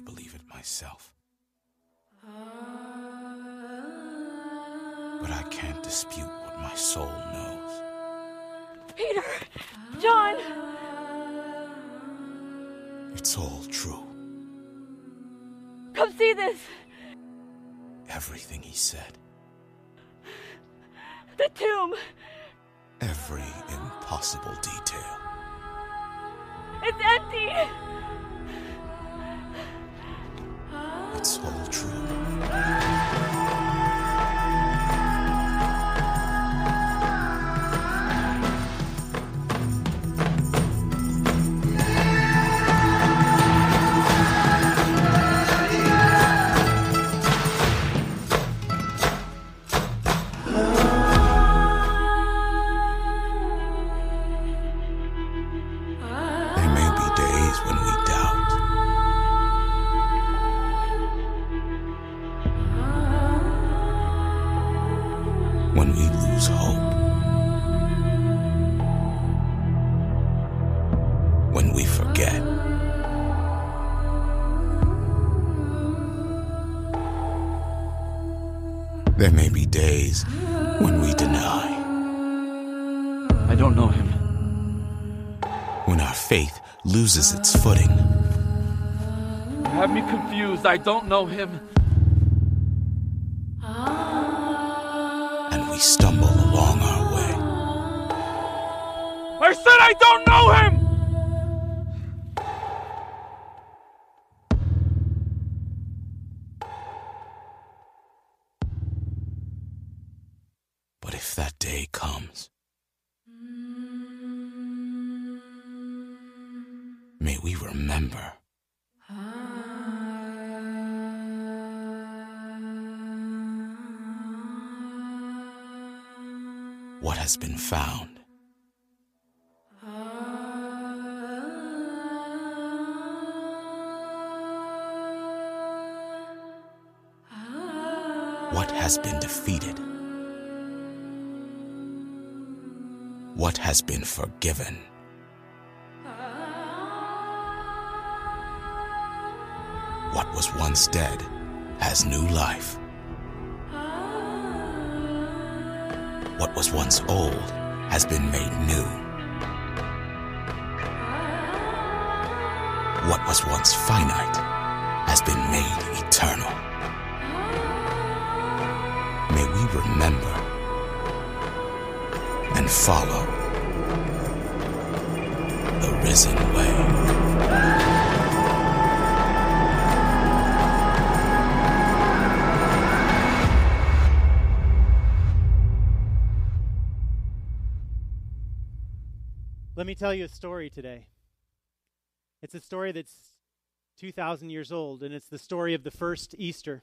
barely believe it myself. But I can't dispute what my soul knows. Peter! John! It's all true. Come see this! Everything he said. The tomb! Every impossible detail. It's empty! It's all There may be days when we deny. I don't know him. When our faith loses its footing. You have me confused. I don't know him. and we stumble along our way. I said I don't know him! What has been found. What has been defeated? What has been forgiven? What was once dead has new life. What was once old has been made new. What was once finite has been made eternal. May we remember and follow the risen way. Let me tell you a story today. It's a story that's 2,000 years old, and it's the story of the first Easter.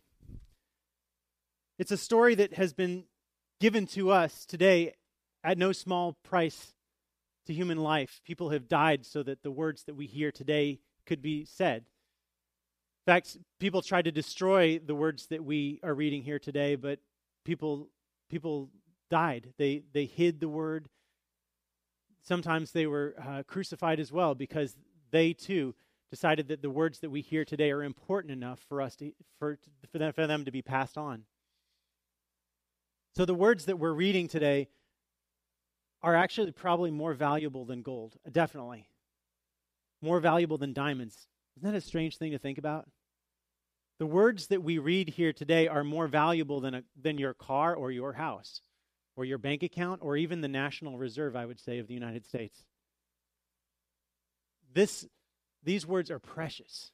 It's a story that has been given to us today at no small price to human life. People have died so that the words that we hear today could be said. In fact, people tried to destroy the words that we are reading here today, but people people died. They they hid the word. Sometimes they were uh, crucified as well because they too decided that the words that we hear today are important enough for us to for for them, for them to be passed on. So the words that we're reading today are actually probably more valuable than gold, definitely. More valuable than diamonds. Isn't that a strange thing to think about? The words that we read here today are more valuable than, a, than your car or your house or your bank account or even the National Reserve, I would say, of the United States. This, these words are precious.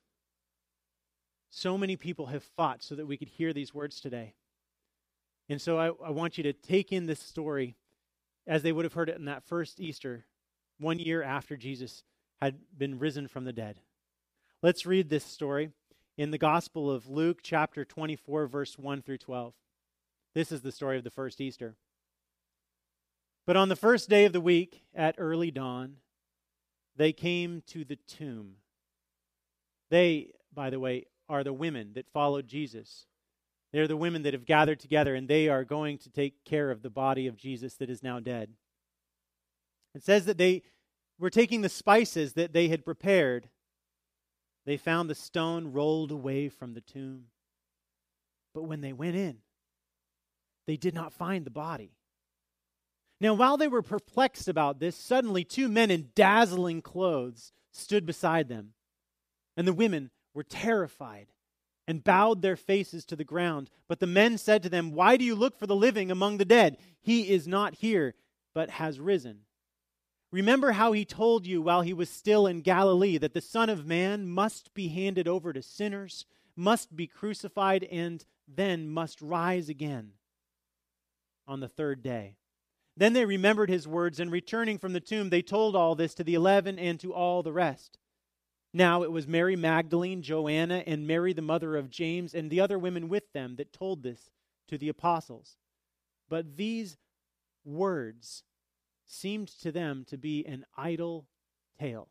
So many people have fought so that we could hear these words today. And so I, I want you to take in this story as they would have heard it in that first Easter, one year after Jesus had been risen from the dead. Let's read this story in the Gospel of Luke, chapter 24, verse 1 through 12. This is the story of the first Easter. But on the first day of the week, at early dawn, they came to the tomb. They, by the way, are the women that followed Jesus. They're the women that have gathered together, and they are going to take care of the body of Jesus that is now dead. It says that they were taking the spices that they had prepared they found the stone rolled away from the tomb. But when they went in, they did not find the body. Now, while they were perplexed about this, suddenly two men in dazzling clothes stood beside them. And the women were terrified and bowed their faces to the ground. But the men said to them, Why do you look for the living among the dead? He is not here, but has risen. Remember how he told you while he was still in Galilee that the Son of Man must be handed over to sinners, must be crucified, and then must rise again on the third day. Then they remembered his words, and returning from the tomb, they told all this to the eleven and to all the rest. Now it was Mary Magdalene, Joanna, and Mary, the mother of James, and the other women with them that told this to the apostles. But these words seemed to them to be an idle tale,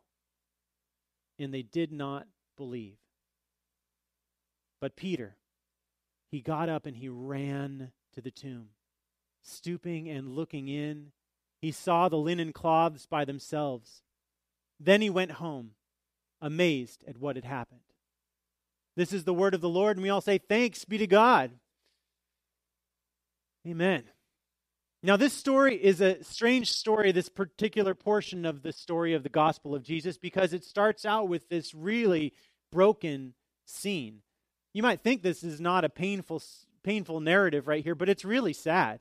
and they did not believe. But Peter, he got up and he ran to the tomb. Stooping and looking in, he saw the linen cloths by themselves. Then he went home amazed at what had happened. This is the word of the Lord, and we all say, Thanks be to God. Amen. Now, this story is a strange story, this particular portion of the story of the gospel of Jesus, because it starts out with this really broken scene. You might think this is not a painful, painful narrative right here, but it's really sad.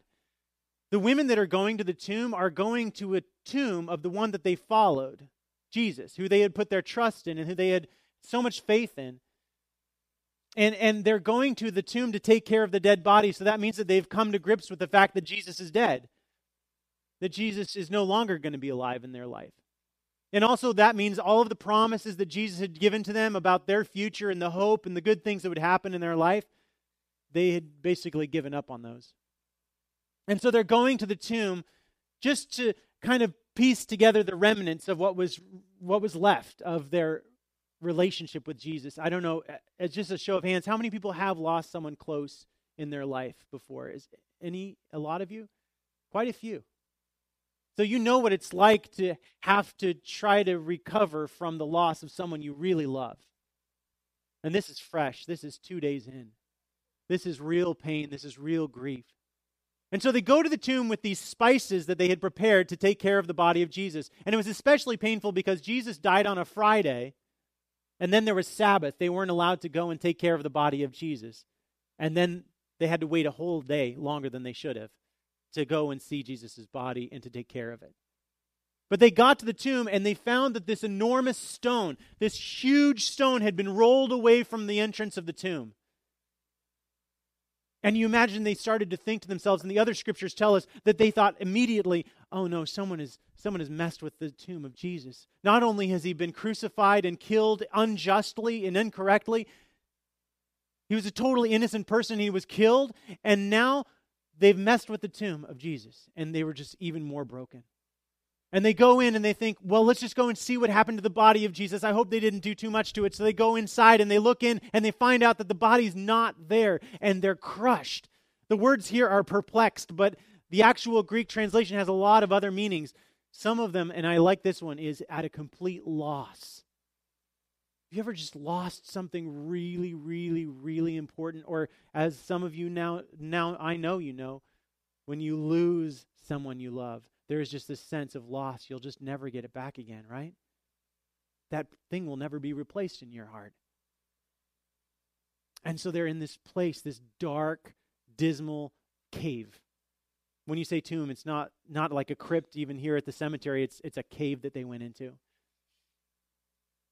The women that are going to the tomb are going to a tomb of the one that they followed. Jesus, who they had put their trust in and who they had so much faith in. And, and they're going to the tomb to take care of the dead body. So that means that they've come to grips with the fact that Jesus is dead, that Jesus is no longer going to be alive in their life. And also, that means all of the promises that Jesus had given to them about their future and the hope and the good things that would happen in their life, they had basically given up on those. And so they're going to the tomb just to kind of piece together the remnants of what was what was left of their relationship with Jesus. I don't know, as just a show of hands, how many people have lost someone close in their life before? Is any a lot of you? Quite a few. So you know what it's like to have to try to recover from the loss of someone you really love. And this is fresh. This is 2 days in. This is real pain. This is real grief. And so they go to the tomb with these spices that they had prepared to take care of the body of Jesus. And it was especially painful because Jesus died on a Friday, and then there was Sabbath. They weren't allowed to go and take care of the body of Jesus. And then they had to wait a whole day longer than they should have to go and see Jesus' body and to take care of it. But they got to the tomb and they found that this enormous stone, this huge stone, had been rolled away from the entrance of the tomb. And you imagine they started to think to themselves, and the other scriptures tell us that they thought immediately, oh no, someone has, someone has messed with the tomb of Jesus. Not only has he been crucified and killed unjustly and incorrectly, he was a totally innocent person, he was killed, and now they've messed with the tomb of Jesus, and they were just even more broken. And they go in and they think, well, let's just go and see what happened to the body of Jesus. I hope they didn't do too much to it. So they go inside and they look in and they find out that the body's not there and they're crushed. The words here are perplexed, but the actual Greek translation has a lot of other meanings. Some of them, and I like this one, is at a complete loss. Have you ever just lost something really, really, really important? Or as some of you now, now I know you know, when you lose someone you love there is just this sense of loss. You'll just never get it back again, right? That thing will never be replaced in your heart. And so they're in this place, this dark, dismal cave. When you say tomb, it's not, not like a crypt even here at the cemetery, it's, it's a cave that they went into.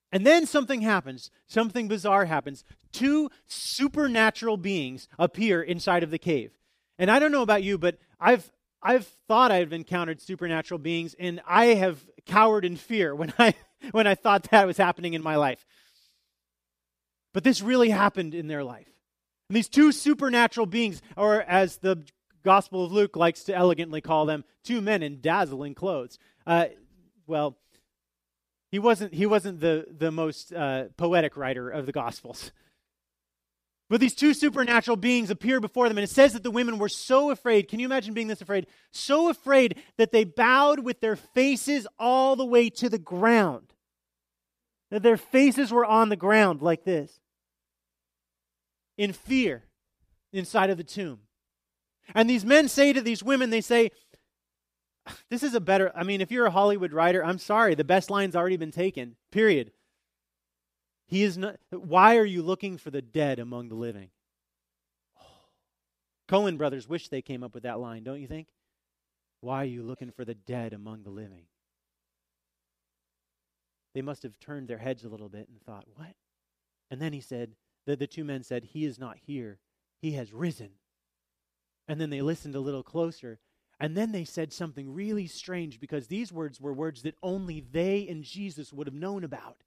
And then something happens. Something bizarre happens. Two supernatural beings appear inside of the cave. And I don't know about you, but I've I've thought I've encountered supernatural beings, and I have cowered in fear when I when I thought that was happening in my life. But this really happened in their life. And these two supernatural beings, or as the Gospel of Luke likes to elegantly call them, two men in dazzling clothes. Uh, well, he wasn't he wasn't the the most uh, poetic writer of the Gospels. But these two supernatural beings appear before them, and it says that the women were so afraid. Can you imagine being this afraid? So afraid that they bowed with their faces all the way to the ground. that their faces were on the ground like this, in fear inside of the tomb. And these men say to these women, they say, This is a better, I mean, if you're a Hollywood writer, I'm sorry, the best line's already been taken, period. He is not, why are you looking for the dead among the living? Oh. Coen brothers wish they came up with that line, don't you think? Why are you looking for the dead among the living? They must have turned their heads a little bit and thought, What? And then he said, the, the two men said, He is not here, he has risen. And then they listened a little closer. And then they said something really strange because these words were words that only they and Jesus would have known about.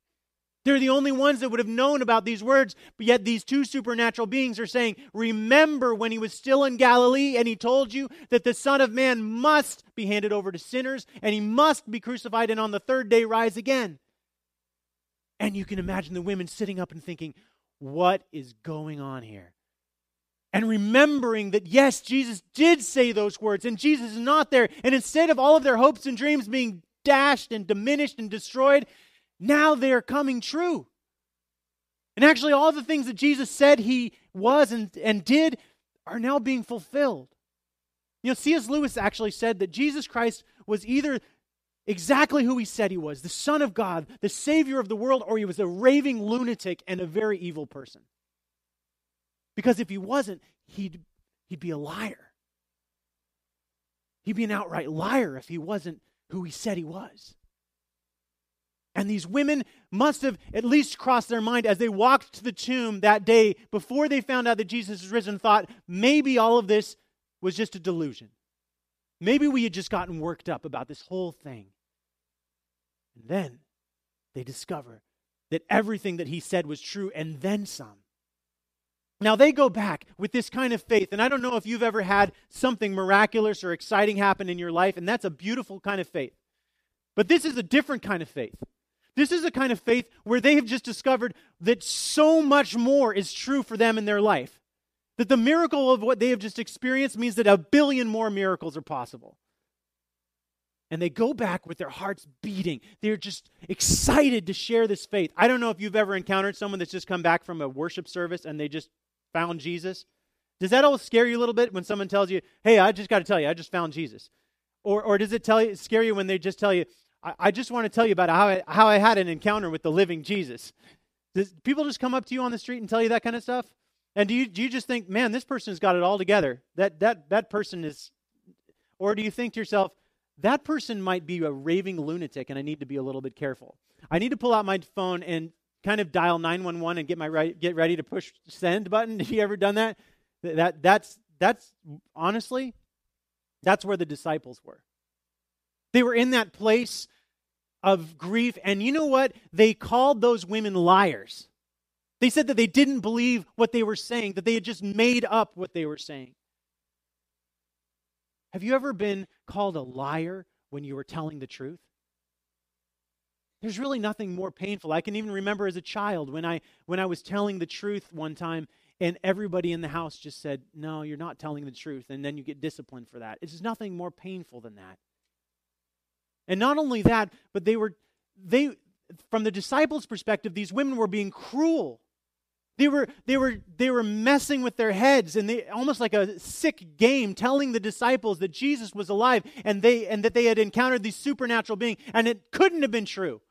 They're the only ones that would have known about these words, but yet these two supernatural beings are saying, Remember when he was still in Galilee and he told you that the Son of Man must be handed over to sinners and he must be crucified and on the third day rise again. And you can imagine the women sitting up and thinking, What is going on here? and remembering that, yes, Jesus did say those words, and Jesus is not there. And instead of all of their hopes and dreams being dashed and diminished and destroyed, now they are coming true. And actually, all the things that Jesus said he was and, and did are now being fulfilled. You know, C.S. Lewis actually said that Jesus Christ was either exactly who he said he was the Son of God, the Savior of the world, or he was a raving lunatic and a very evil person. Because if he wasn't, he'd, he'd be a liar. He'd be an outright liar if he wasn't who he said he was. And these women must have at least crossed their mind as they walked to the tomb that day before they found out that Jesus is risen, thought maybe all of this was just a delusion. Maybe we had just gotten worked up about this whole thing. And then they discover that everything that he said was true and then some. Now they go back with this kind of faith. And I don't know if you've ever had something miraculous or exciting happen in your life, and that's a beautiful kind of faith. But this is a different kind of faith. This is a kind of faith where they have just discovered that so much more is true for them in their life. That the miracle of what they have just experienced means that a billion more miracles are possible. And they go back with their hearts beating. They're just excited to share this faith. I don't know if you've ever encountered someone that's just come back from a worship service and they just found Jesus. Does that always scare you a little bit when someone tells you, hey, I just got to tell you, I just found Jesus? Or, or does it tell you, scare you when they just tell you, I, just want to tell you about how I, how I had an encounter with the living Jesus. Does people just come up to you on the street and tell you that kind of stuff? And do you, do you just think, man, this person's got it all together? That, that, that person is. Or do you think to yourself, that person might be a raving lunatic and I need to be a little bit careful? I need to pull out my phone and kind of dial 911 and get, my right, get ready to push send button. Have you ever done that? that that's, that's honestly, that's where the disciples were. They were in that place of grief. And you know what? They called those women liars. They said that they didn't believe what they were saying, that they had just made up what they were saying. Have you ever been called a liar when you were telling the truth? There's really nothing more painful. I can even remember as a child when I when I was telling the truth one time and everybody in the house just said, "No, you're not telling the truth." And then you get disciplined for that. It's nothing more painful than that. And not only that, but they were, they, from the disciples' perspective, these women were being cruel. They were, they were, they were messing with their heads and they almost like a sick game telling the disciples that Jesus was alive and they and that they had encountered these supernatural being and it couldn't have been true.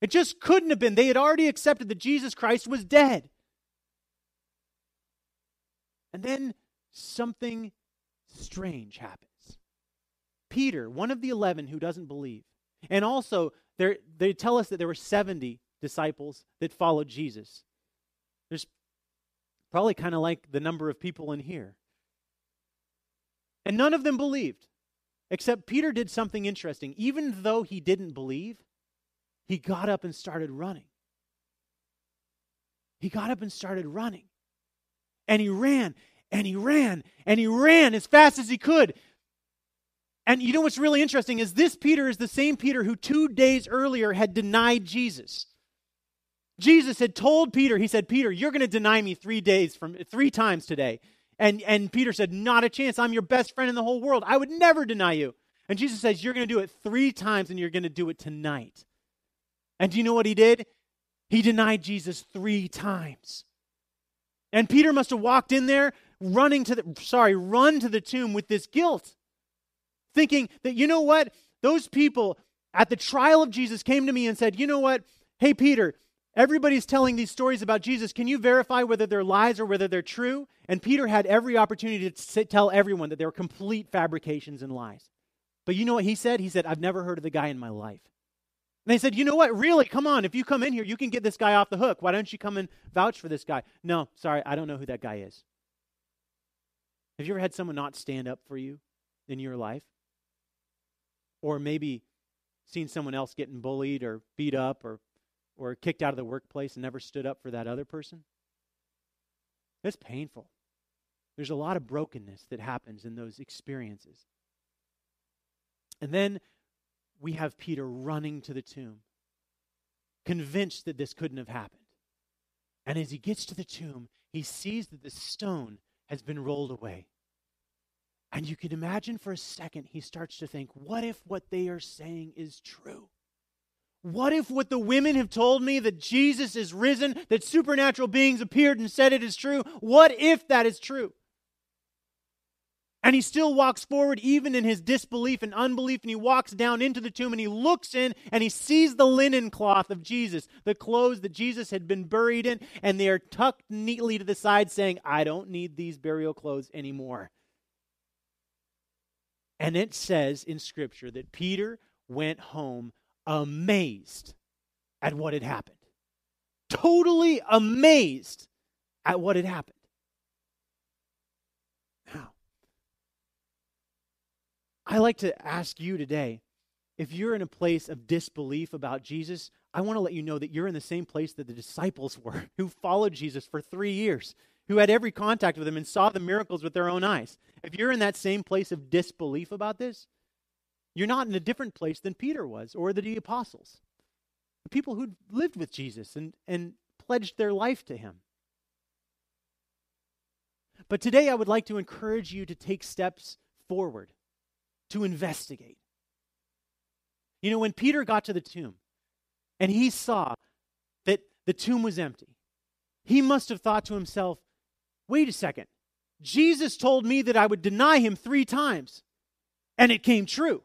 It just couldn't have been. They had already accepted that Jesus Christ was dead. And then something strange happened. Peter, one of the 11 who doesn't believe. And also, they tell us that there were 70 disciples that followed Jesus. There's probably kind of like the number of people in here. And none of them believed, except Peter did something interesting. Even though he didn't believe, he got up and started running. He got up and started running. And he ran, and he ran, and he ran as fast as he could. And you know what's really interesting is this Peter is the same Peter who two days earlier had denied Jesus. Jesus had told Peter, he said, Peter, you're going to deny me three days from three times today. And, and Peter said, Not a chance. I'm your best friend in the whole world. I would never deny you. And Jesus says, You're going to do it three times and you're going to do it tonight. And do you know what he did? He denied Jesus three times. And Peter must have walked in there running to the, sorry, run to the tomb with this guilt, thinking that, you know what? Those people at the trial of Jesus came to me and said, you know what? Hey, Peter, everybody's telling these stories about Jesus. Can you verify whether they're lies or whether they're true? And Peter had every opportunity to tell everyone that they were complete fabrications and lies. But you know what he said? He said, I've never heard of the guy in my life. And they said, You know what? Really? Come on. If you come in here, you can get this guy off the hook. Why don't you come and vouch for this guy? No, sorry, I don't know who that guy is. Have you ever had someone not stand up for you in your life? Or maybe seen someone else getting bullied or beat up or, or kicked out of the workplace and never stood up for that other person? It's painful. There's a lot of brokenness that happens in those experiences. And then we have Peter running to the tomb, convinced that this couldn't have happened. And as he gets to the tomb, he sees that the stone has been rolled away. And you can imagine for a second, he starts to think, what if what they are saying is true? What if what the women have told me that Jesus is risen, that supernatural beings appeared and said it is true? What if that is true? And he still walks forward, even in his disbelief and unbelief, and he walks down into the tomb and he looks in and he sees the linen cloth of Jesus, the clothes that Jesus had been buried in, and they are tucked neatly to the side, saying, I don't need these burial clothes anymore. And it says in Scripture that Peter went home amazed at what had happened. Totally amazed at what had happened. Now, I like to ask you today if you're in a place of disbelief about Jesus, I want to let you know that you're in the same place that the disciples were who followed Jesus for three years, who had every contact with him and saw the miracles with their own eyes. If you're in that same place of disbelief about this, you're not in a different place than Peter was or the apostles, the people who lived with Jesus and, and pledged their life to him. But today I would like to encourage you to take steps forward to investigate. You know, when Peter got to the tomb and he saw that the tomb was empty, he must have thought to himself, wait a second, Jesus told me that I would deny him three times, and it came true.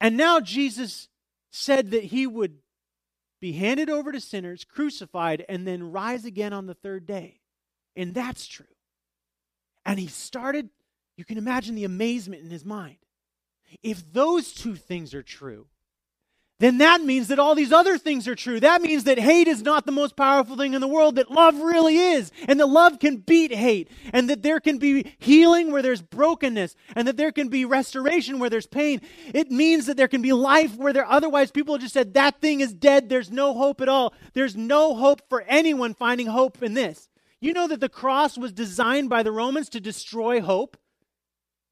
And now Jesus said that he would be handed over to sinners, crucified, and then rise again on the third day. And that's true. And he started, you can imagine the amazement in his mind. If those two things are true, then that means that all these other things are true. That means that hate is not the most powerful thing in the world, that love really is, and that love can beat hate, and that there can be healing where there's brokenness, and that there can be restoration where there's pain. It means that there can be life where there otherwise people just said that thing is dead, there's no hope at all. There's no hope for anyone finding hope in this. You know that the cross was designed by the Romans to destroy hope.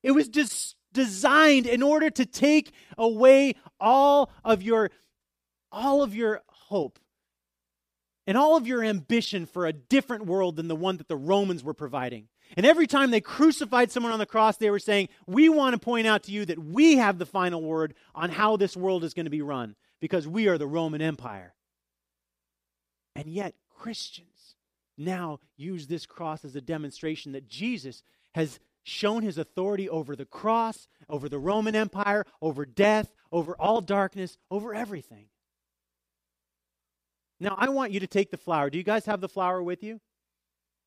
It was just designed in order to take away all of your all of your hope and all of your ambition for a different world than the one that the Romans were providing. And every time they crucified someone on the cross, they were saying, We want to point out to you that we have the final word on how this world is going to be run because we are the Roman Empire. And yet, Christians now use this cross as a demonstration that Jesus has shown his authority over the cross, over the Roman Empire, over death, over all darkness, over everything. Now, I want you to take the flower. Do you guys have the flower with you?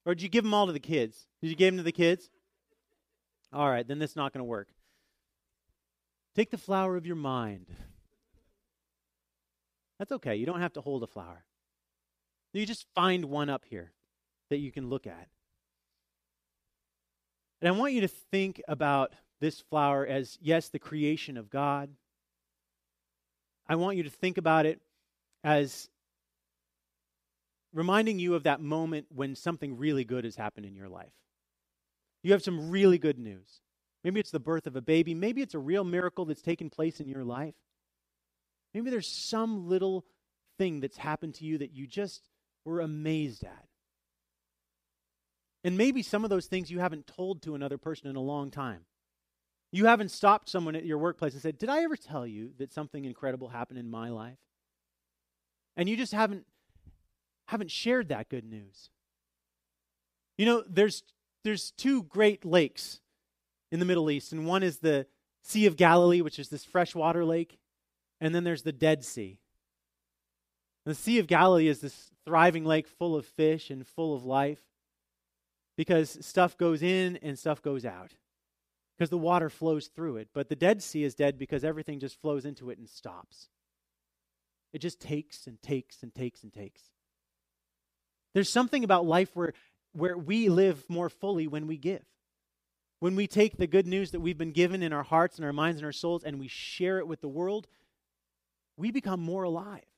Or did you give them all to the kids? Did you give them to the kids? All right, then that's not going to work. Take the flower of your mind. That's okay. You don't have to hold a flower. You just find one up here that you can look at. And I want you to think about this flower as, yes, the creation of God. I want you to think about it as reminding you of that moment when something really good has happened in your life. You have some really good news. Maybe it's the birth of a baby. Maybe it's a real miracle that's taken place in your life. Maybe there's some little thing that's happened to you that you just were amazed at. And maybe some of those things you haven't told to another person in a long time. You haven't stopped someone at your workplace and said, Did I ever tell you that something incredible happened in my life? And you just haven't haven't shared that good news. You know, there's there's two great lakes in the Middle East, and one is the Sea of Galilee, which is this freshwater lake, and then there's the Dead Sea. And The Sea of Galilee is this thriving lake full of fish and full of life because stuff goes in and stuff goes out because the water flows through it. But the Dead Sea is dead because everything just flows into it and stops. It just takes and takes and takes and takes. There's something about life where, where we live more fully when we give. When we take the good news that we've been given in our hearts and our minds and our souls and we share it with the world, we become more alive.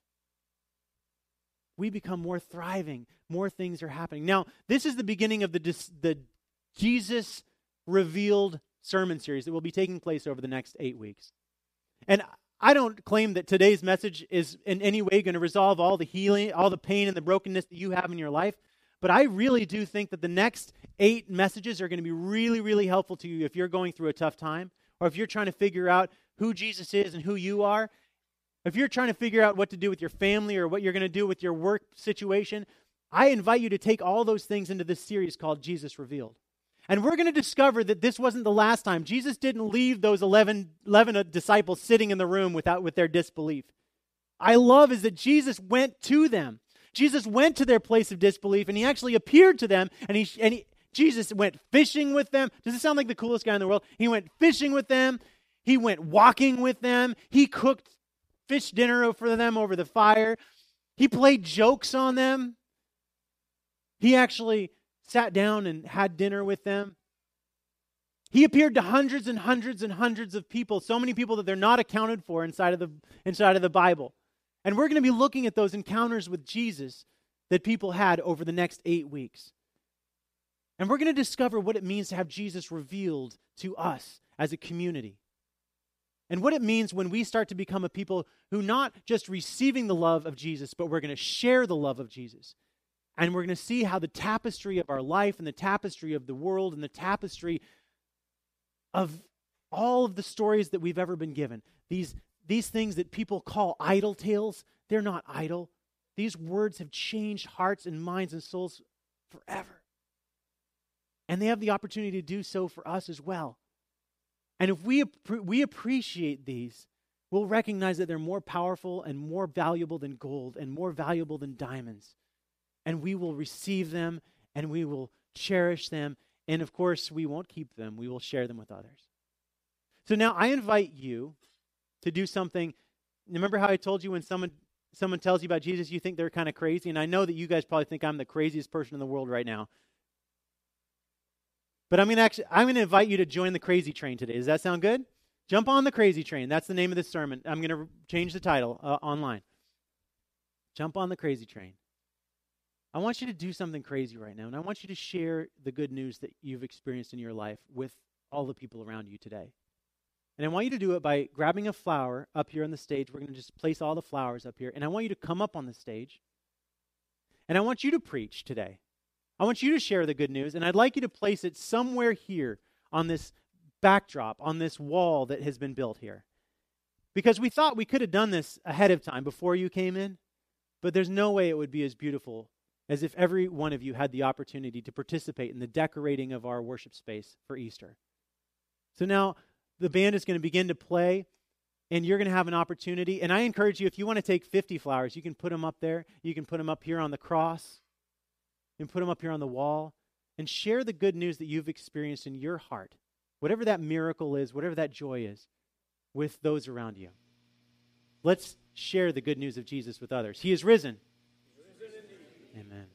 We become more thriving. More things are happening. Now, this is the beginning of the, the Jesus revealed sermon series that will be taking place over the next eight weeks. And I don't claim that today's message is in any way going to resolve all the healing, all the pain and the brokenness that you have in your life. But I really do think that the next eight messages are going to be really, really helpful to you if you're going through a tough time or if you're trying to figure out who Jesus is and who you are. If you're trying to figure out what to do with your family or what you're going to do with your work situation, I invite you to take all those things into this series called Jesus Revealed. And we're going to discover that this wasn't the last time. Jesus didn't leave those 11, 11 uh, disciples sitting in the room without, with their disbelief. I love is that Jesus went to them. Jesus went to their place of disbelief and he actually appeared to them and he, and he Jesus went fishing with them. Does it sound like the coolest guy in the world? He went fishing with them. He went walking with them. He cooked fish dinner for them over the fire. He played jokes on them. He actually sat down and had dinner with them. He appeared to hundreds and hundreds and hundreds of people, so many people that they're not accounted for inside of the, inside of the Bible. And we're going to be looking at those encounters with Jesus that people had over the next eight weeks. And we're going to discover what it means to have Jesus revealed to us as a community. And what it means when we start to become a people who not just receiving the love of Jesus, but we're going to share the love of Jesus. And we're going to see how the tapestry of our life and the tapestry of the world and the tapestry of all of the stories that we've ever been given, these, these things that people call idle tales, they're not idle. These words have changed hearts and minds and souls forever. And they have the opportunity to do so for us as well. And if we, we appreciate these, we'll recognize that they're more powerful and more valuable than gold and more valuable than diamonds and we will receive them and we will cherish them. And of course, we won't keep them, we will share them with others. So now I invite you to do something. Remember how I told you when someone someone tells you about Jesus, you think they're kind of crazy, and I know that you guys probably think I'm the craziest person in the world right now. But I'm gonna actually I'm gonna invite you to join the crazy train today. Does that sound good? Jump on the crazy train. That's the name of this sermon. I'm gonna change the title uh, online. Jump on the crazy train. I want you to do something crazy right now, and I want you to share the good news that you've experienced in your life with all the people around you today. And I want you to do it by grabbing a flower up here on the stage. We're going to just place all the flowers up here. And I want you to come up on the stage. And I want you to preach today. I want you to share the good news. And I'd like you to place it somewhere here on this backdrop, on this wall that has been built here. Because we thought we could have done this ahead of time before you came in, but there's no way it would be as beautiful as if every one of you had the opportunity to participate in the decorating of our worship space for Easter. So now the band is going to begin to play, and you're going to have an opportunity. And I encourage you, if you want to take 50 flowers, you can put them up there. You can put them up here on the cross. Can put them up here on the wall. And share the good news that you've experienced in your heart, whatever that miracle is, whatever that joy is, with those around you. Let's share the good news of Jesus with others. He is risen. Amen.